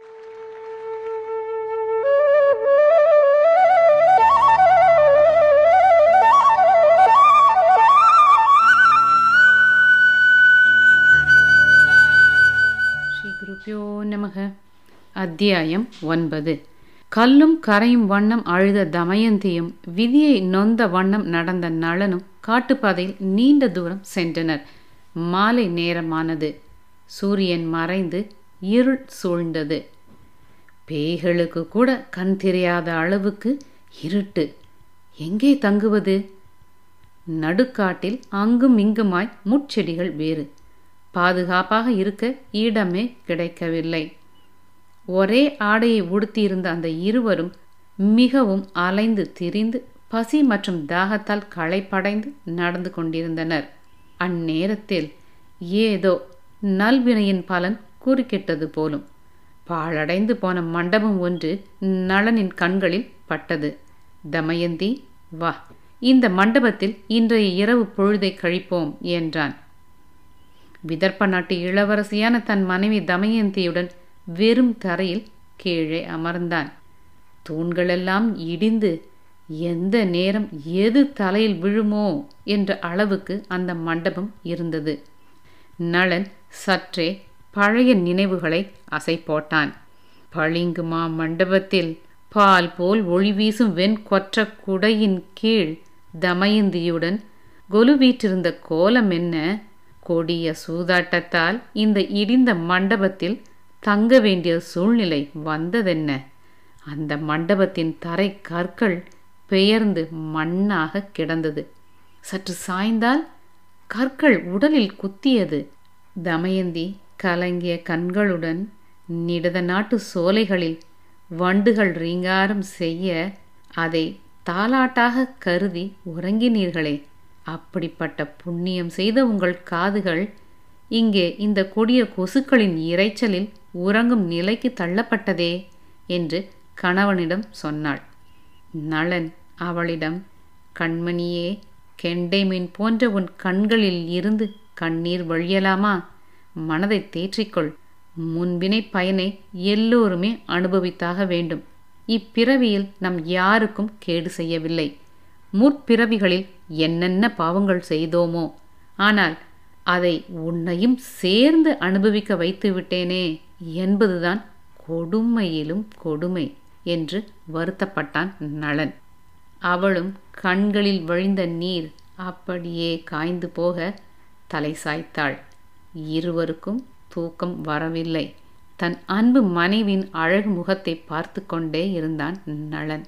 ஸ்ரீ நமக. அத்தியாயம் ஒன்பது. கல்லும் கரையும் வண்ணம் அழுத தமயந்தியும் விதியை நொந்த வண்ணம் நடந்த நளனும் காட்டுப்பாதையில் நீண்ட தூரம் சென்றனர். மாலை நேரமானது. சூரியன் மறைந்து இருள் சூழ்ந்தது. பேய்களுக்கு கூட கண் தெரியாத அளவுக்கு இருட்டு. எங்கே தங்குவது? நடுக்காட்டில் அங்கும் இங்குமாய் முட்செடிகள் வேறு. பாதுகாப்பாக இருக்க இடமே கிடைக்கவில்லை. ஒரே ஆடையை உடுத்தியிருந்த அந்த இருவரும் மிகவும் அலைந்து திரிந்து பசி மற்றும் தாகத்தால் களைப்படைந்து நடந்து கொண்டிருந்தனர். அந்நேரத்தில் ஏதோ நல்வினையின் பலன் குறுக்கிட்டது போலும். பாழடைந்து போன மண்டபம் ஒன்று நளனின் கண்களில் பட்டது. தமயந்தி வா. இந்த மண்டபத்தில் இன்றைய இரவு பொழுதை கழிப்போம் என்றான். விதர்ப்ப நாட்டு இளவரசியான தன் மனைவி தமயந்தியுடன் வெறும் தரையில் கீழே அமர்ந்தான். தூண்களெல்லாம் இடிந்து எந்த நேரம் எது தலையில் விழுமோ என்ற அளவுக்கு அந்த மண்டபம் இருந்தது. நளன் சற்றே பழைய நினைவுகளை அசை போட்டான். பளிங்கு மா மண்டபத்தில் பால் போல் ஒளி வீசும் வெண் கொற்ற குடையின் கீழ் தமயந்தியுடன் கொலு வீற்றிருந்த கோலம் என்ன? கொடிய சூதாட்டத்தால் இந்த இடிந்த மண்டபத்தில் தங்க வேண்டிய சூழ்நிலை வந்ததென்ன? அந்த மண்டபத்தின் தரை கற்கள் பெயர்ந்து மண்ணாக கிடந்தது. சற்று சாய்ந்தால் கற்கள் உடலில் குத்தியது. தமயந்தி கலங்கிய கண்களுடன் நிடத நாட்டு சோலைகளில் வண்டுகள் ரீங்காரம் செய்ய அதை தாலாட்டாக கருதி உறங்கினீர்களே. அப்படிப்பட்ட புண்ணியம் செய்த உங்கள் காதுகள் இங்கே இந்த கொடிய கொசுக்களின் இரைச்சலில் உறங்கும் நிலைக்கு தள்ளப்பட்டதே என்று கணவனிடம் சொன்னாள். நளன் அவளிடம் கண்மணியே கெண்டை மீன் போன்ற உன் கண்களில் இருந்து கண்ணீர் வழியலாமா? மனதை தேற்றிக்கொள். முன்பினை பயனை எல்லோருமே அனுபவித்தாக வேண்டும். இப்பிறவியில் நம் யாருக்கும் கேடு செய்யவில்லை. முற்பிறவிகளில் என்னென்ன பாவங்கள் செய்தோமோ. ஆனால் அதை உன்னையும் சேர்ந்து அனுபவிக்க வைத்து விட்டேனே என்பதுதான் கொடுமையிலும் கொடுமை என்று வருத்தப்பட்டான் நளன். அவளும் கண்களில் வழிந்த நீர் அப்படியே காய்ந்து போக தலை சாய்த்தாள். இருவருக்கும் தூக்கம் வரவில்லை. தன் அன்பு மனைவின் அழகு முகத்தை பார்த்து கொண்டே இருந்தான் நளன்.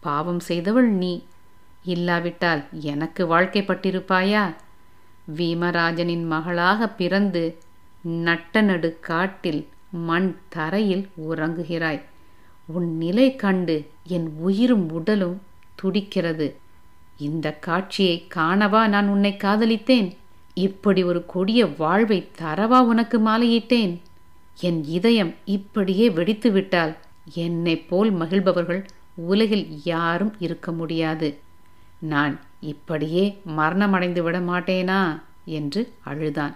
பாவம் செய்தவள் நீ. இல்லாவிட்டால் எனக்கு வாழ்க்கைப்பட்டிருப்பாயா? வீமராஜனின் மகளாக பிறந்து நட்ட நடு காட்டில் மண் தரையில் உறங்குகிறாய். உன் நிலை கண்டு என் உயிரும் உடலும் துடிக்கிறது. இந்த காட்சியை காணவா நான் உன்னை காதலித்தேன்? இப்படி ஒரு கொடிய வாழ்வை தரவா உனக்கு மாலையிட்டேன். என் இதயம் இப்படியே வெடித்து விட்டால் என்னை போல் மகிழ்பவர்கள் உலகில் யாரும் இருக்க முடியாது. நான் இப்படியே மரணமடைந்து விட மாட்டேனா? என்று அழுதான்.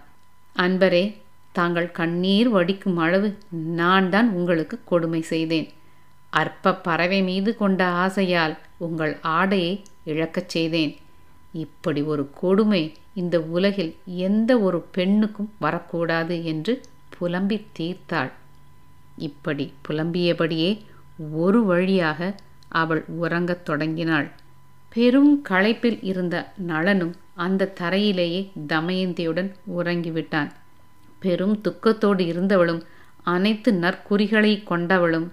அன்பரே தாங்கள் கண்ணீர் வடிக்கும் அளவு நான் தான் உங்களுக்கு கொடுமை செய்தேன். அற்ப பறவை மீது கொண்ட ஆசையால் உங்கள் ஆடையை இழக்கச் செய்தேன். இப்படி ஒரு கொடுமை இந்த உலகில் எந்த ஒரு பெண்ணுக்கும் வரக்கூடாது என்று புலம்பி தீர்த்தாள். இப்படி புலம்பியபடியே ஒரு வழியாக அவள் உறங்கத் தொடங்கினாள். பெரும் களைப்பில் இருந்த நளனும் அந்த தரையிலேயே தமயந்தியுடன் உறங்கிவிட்டான். பெரும் துக்கத்தோடு இருந்தவளும் அனைத்து நற்குறிகளை கொண்டவளும்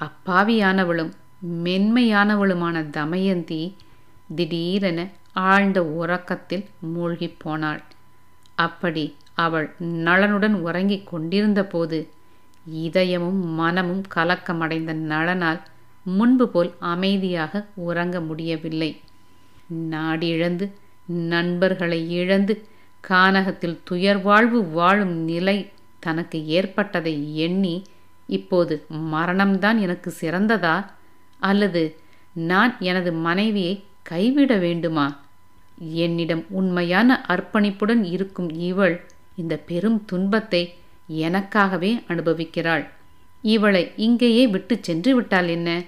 அப்பாவியானவளும் மென்மையானவளுமான தமயந்தி திடீரென ஆழ்ந்த உறக்கத்தில் மூழ்கிப் போனாள் அப்படி அவள் நளனுடன் உறங்கிக் கொண்டிருந்த போது இதயமும் மனமும் கலக்கமடைந்த நளனால் முன்பு போல் அமைதியாக உறங்க முடியவில்லை. நாடிழந்து நண்பர்களை இழந்து கானகத்தில் துயர் வாழ்வு வாழும் நிலை தனக்கு ஏற்பட்டதை எண்ணி இப்போது மரணம்தான் எனக்கு சிறந்ததா? அல்லது நான் எனது மனைவியை கைவிட வேண்டுமா? என்னிடம் உண்மையான அர்ப்பணிப்புடன் இருக்கும் இவள் இந்த பெரும் துன்பத்தை எனக்காகவே அனுபவிக்கிறாள். இவளை இங்கேயே விட்டு சென்று விட்டால் என்ன?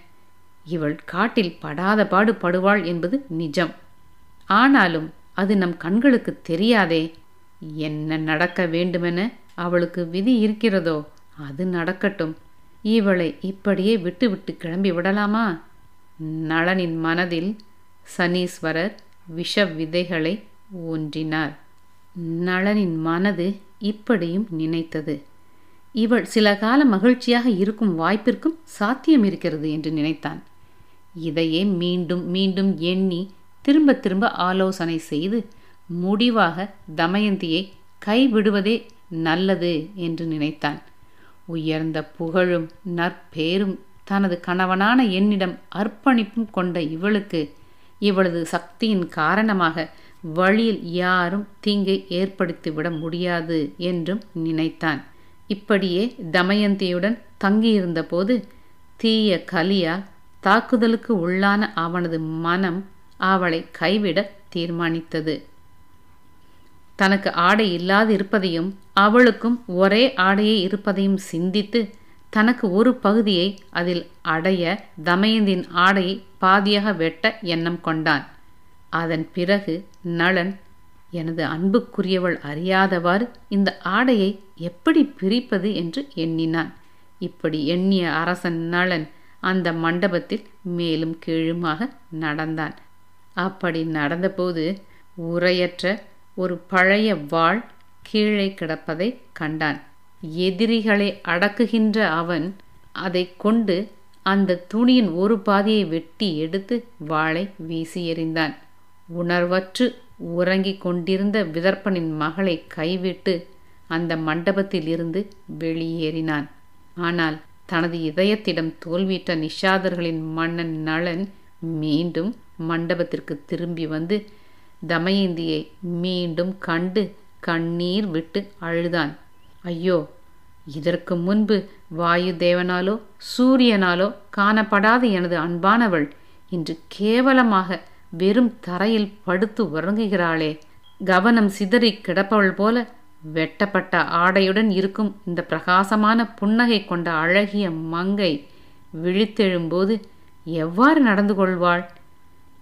இவள் காட்டில் படாத பாடு படுவாள் என்பது நிஜம். ஆனாலும் அது நம் கண்களுக்கு தெரியாதே. என்ன நடக்க வேண்டுமென அவளுக்கு விதி இருக்கிறதோ அது நடக்கட்டும். இவளை இப்படியே விட்டுவிட்டு கிளம்பி விடலாமா? நளனின் மனதில் சனீஸ்வரர் விஷ விதைகளை ஊன்றினார். நளனின் மனது இப்படியும் நினைத்தது. இவள் சில கால மகிழ்ச்சியாக இருக்கும் வாய்ப்பிற்கும் சாத்தியம் இருக்கிறது என்று நினைத்தான். இதையே மீண்டும் மீண்டும் எண்ணி திரும்ப திரும்ப ஆலோசனை செய்து முடிவாக தமயந்தியை கைவிடுவதே நல்லது என்று நினைத்தான். உயர்ந்த புகழும் நற்பேரும் தனது கணவனான என்னிடம் அர்ப்பணிப்பும் கொண்ட இவளுக்கு இவளது சக்தியின் காரணமாக வழியில் யாரும் தீங்கை ஏற்படுத்திவிட முடியாது என்றும் நினைத்தான். இப்படியே தமயந்தியுடன் தங்கியிருந்த போது தீய கலியால் தாக்குதலுக்கு உள்ளான அவனது மனம் அவளை கைவிட தீர்மானித்தது. தனக்கு ஆடை இல்லாது இருப்பதையும் அவளுக்கும் ஒரே ஆடையே இருப்பதையும் சிந்தித்து தனக்கு ஒரு பகுதியை அதில் அடைய தமயந்தின் ஆடையை பாதியாக வெட்ட எண்ணம் கொண்டான். அதன் பிறகு நளன் எனது அன்புக்குரியவள் அறியாதவாறு இந்த ஆடையை எப்படி பிரிப்பது? என்று எண்ணினான். இப்படி எண்ணிய அரசன் நளன் அந்த மண்டபத்தில் மேலும் கீழுமாக நடந்தான். அப்படி நடந்தபோது உரையற்ற ஒரு பழைய வாள் கீழே கிடப்பதை கண்டான். எதிரிகளை அடக்குகின்ற அவன் அதை கொண்டு அந்த துணியின் ஒரு பாதியை வெட்டி எடுத்து வாளை வீசி எறிந்தான். உணர்வற்று உறங்கிக் கொண்டிருந்த விதர்ப்பனின் மகளை கைவிட்டு அந்த மண்டபத்திலிருந்து வெளியேறினான். ஆனால் தனது இதயத்திடம் தோல்வியிட்ட நிஷாதர்களின் மன்னன் நளன் மீண்டும் மண்டபத்திற்கு திரும்பி வந்து தமயந்தியை மீண்டும் கண்டு கண்ணீர் விட்டு அழுதான். ஐயோ இதற்கு முன்பு வாயு தேவனாலோ சூரியனாலோ காணப்படாத எனது அன்பானவள் இன்று கேவலமாக வெறும் தரையில் படுத்து உறங்குகிறாளே. கவனம் சிதறி கிடப்பவள் போல வெட்டப்பட்ட ஆடையுடன் இருக்கும் இந்த பிரகாசமான புன்னகை கொண்ட அழகிய மங்கை விழித்தெழும்போது எவ்வாறு நடந்து கொள்வாள்?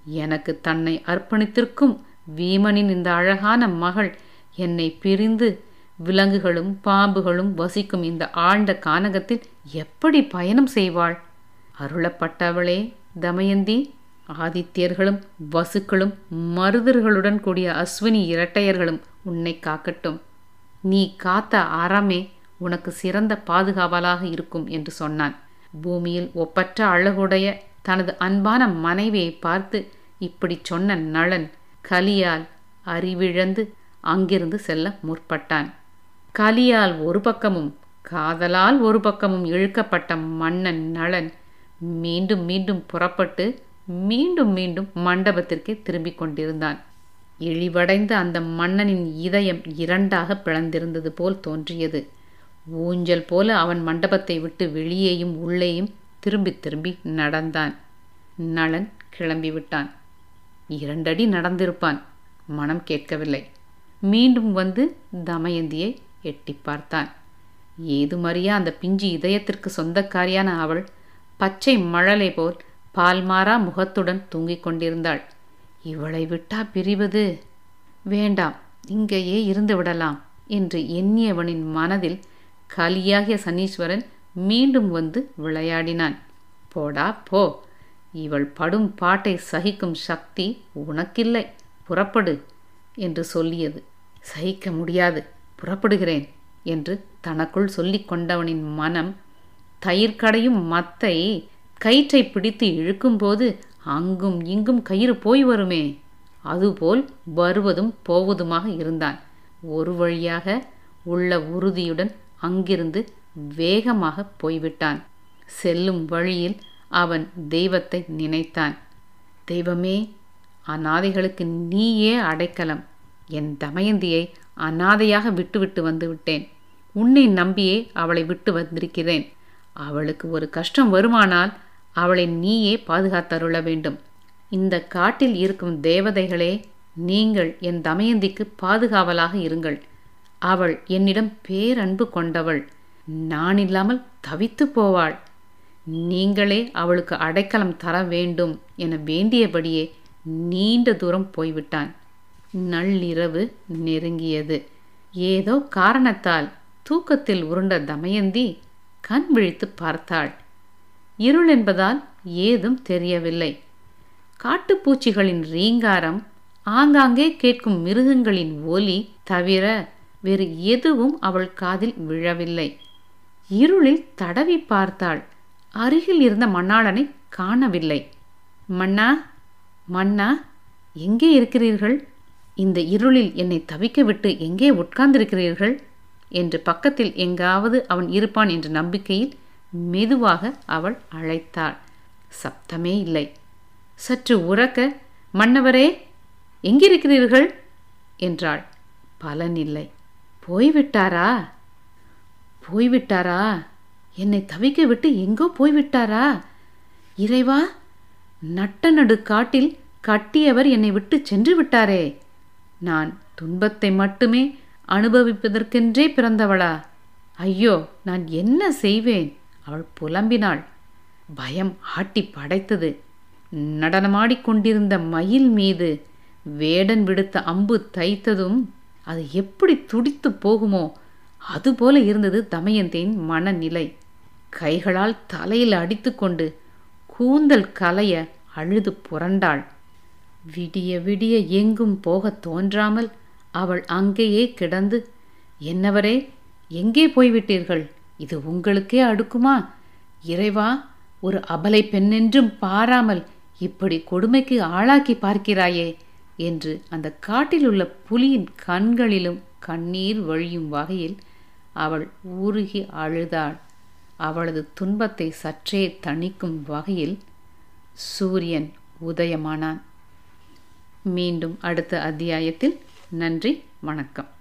எனக்கு தன்னை அர்ப்பணித்திருக்கும் வீமனின் இந்த அழகான மகள் என்னை பிரிந்து விலங்குகளும் பாம்புகளும் வசிக்கும் இந்த ஆழ்ந்த கானகத்தில் எப்படி பயணம் செய்வாள்? அருளப்பட்டவளே தமயந்தி. ஆதித்யர்களும் வசுக்களும் மருதர்களுடன் கூடிய அஸ்வினி இரட்டையர்களும் உன்னை காக்கட்டும். நீ காத்த அறமே உனக்கு சிறந்த பாதுகாவலாக இருக்கும் என்று சொன்னான். பூமியில் ஒப்பற்ற அழகுடைய தனது அன்பான மனைவியை பார்த்து இப்படி சொன்ன நளன் கலியால் அறிவிழந்து அங்கிருந்து செல்ல முற்பட்டான். கலியால் ஒரு பக்கமும் காதலால் ஒரு பக்கமும் இழுக்கப்பட்ட மன்னன் நளன் மீண்டும் மீண்டும் புறப்பட்டு மீண்டும் மீண்டும் மண்டபத்திற்கே திரும்பிக் கொண்டிருந்தான். இழிவடைந்த அந்த மன்னனின் இதயம் இரண்டாக பிளந்திருந்தது போல் தோன்றியது. ஊஞ்சல் போல அவன் மண்டபத்தை விட்டு வெளியேயும் உள்ளேயும் திரும்பி திரும்பி நடந்தான். நளன் கிளம்பி விட்டான் இரண்டடி நடந்திருப்பான். மனம் கேட்கவில்லை. மீண்டும் வந்து தமயந்தியை எட்டி பார்த்தான். ஏதுமறியா அந்த பிஞ்சு இதயத்திற்கு சொந்தக்காரியான அவள்? பச்சை மழலை போல் பால்மாறா முகத்துடன் தூங்கிக் கொண்டிருந்தாள். இவளை விட்டா பிரிவது? வேண்டாம் இங்கேயே இருந்து விடலாம் என்று எண்ணியவனின் மனதில் கலியாகிய சனீஸ்வரன் மீண்டும் வந்து விளையாடினான். போடா போ. இவள் படும் பாட்டை சகிக்கும் சக்தி உனக்கில்லை புறப்படு என்று சொல்லியது. சகிக்க முடியாது. புறப்படுகிறேன் என்று தனக்குள் சொல்லிக் கொண்டவனின் மனம் தயிர்கடையும் மத்தை கயிற்றை பிடித்து இழுக்கும்போது அங்கும் இங்கும் கயிறு போய் வருமே. அதுபோல் வருவதும் போவதுமாக இருந்தான். ஒரு வழியாக உள்ள உறுதியுடன் அங்கிருந்து வேகமாக போய்விட்டான். செல்லும் வழியில் அவன் தெய்வத்தை நினைத்தான். தெய்வமே அநாதைகளுக்கு நீயே அடைக்கலம். என் தமயந்தியை அனாதையாக விட்டுவிட்டு வந்து விட்டேன். உன்னை நம்பியே அவளை விட்டு வந்திருக்கிறேன். அவளுக்கு ஒரு கஷ்டம் வருமானால் அவளை நீயே பாதுகாத்தருள வேண்டும். இந்த காட்டில் இருக்கும் தேவதைகளே நீங்கள் என் தமயந்திக்கு பாதுகாவலாக இருங்கள். அவள் என்னிடம் பேரன்பு கொண்டவள். நான் இல்லாமல் தவித்து போவாள். நீங்களே அவளுக்கு அடைக்கலம் தர வேண்டும் என வேண்டியபடியே நீண்ட தூரம் போய்விட்டான். நள்ளிரவு நெருங்கியது. ஏதோ காரணத்தால் தூக்கத்தில் உருண்ட தமயந்தி கண் விழித்து பார்த்தாள். இருள் என்பதால் ஏதும் தெரியவில்லை. காட்டுப்பூச்சிகளின் ரீங்காரம் ஆங்காங்கே கேட்கும் மிருகங்களின் ஒலி தவிர வேறு எதுவும் அவள் காதில் விழவில்லை. இருளில் தடவி பார்த்தாள். அருகில் இருந்த மண்ணாளனை காணவில்லை. மன்னா மன்னா எங்கே இருக்கிறீர்கள்? இந்த இருளில் என்னை தவிக்க விட்டு எங்கே உட்கார்ந்திருக்கிறீர்கள்? என்று பக்கத்தில் எங்காவது அவன் இருப்பான் என்ற நம்பிக்கையில் மெதுவாக அவள் அழைத்தாள். சப்தமே இல்லை. சற்று உறக்க மன்னவரே எங்கிருக்கிறீர்கள்? என்றாள். பலன் இல்லை. போய்விட்டாரா? போய்விட்டாரா? என்னை தவிக்க விட்டு எங்கோ போய்விட்டாரா? இறைவா நட்ட நடு காட்டில் கட்டியவர் என்னை விட்டு சென்று விட்டாரே. நான் துன்பத்தை மட்டுமே அனுபவிப்பதற்கென்றே பிறந்தவளா? ஐயோ நான் என்ன செய்வேன்? அவள் புலம்பினாள். பயம் ஆட்டி படைத்தது. நடனமாடிக்கொண்டிருந்த மயில் மீது வேடன் விடுத்த அம்பு தைத்ததும் அது எப்படி துடித்து போகுமோ அதுபோல இருந்தது தமயந்தேன் மனநிலை. கைகளால் தலையில் அடித்துக்கொண்டு கூந்தல் கலைய அழுது புரண்டாள். விடிய விடிய எங்கும் போகத் தோன்றாமல் அவள் அங்கேயே கிடந்து என்னவரே எங்கே போய்விட்டீர்கள்? இது உங்களுக்கே அடுக்குமா? இறைவா ஒரு அபலை பெண்ணென்றும் பாராமல் இப்படி கொடுமைக்கு ஆளாக்கி பார்க்கிறாயே என்று அந்த காட்டில் உள்ள புலியின் கண்களிலும் கண்ணீர் வழியும் வகையில் அவள் ஊருகி அழுதாள். அவளது துன்பத்தை சற்றே தணிக்கும் வகையில் சூரியன் உதயமானான். மீண்டும் அடுத்த அத்தியாயத்தில். நன்றி வணக்கம்.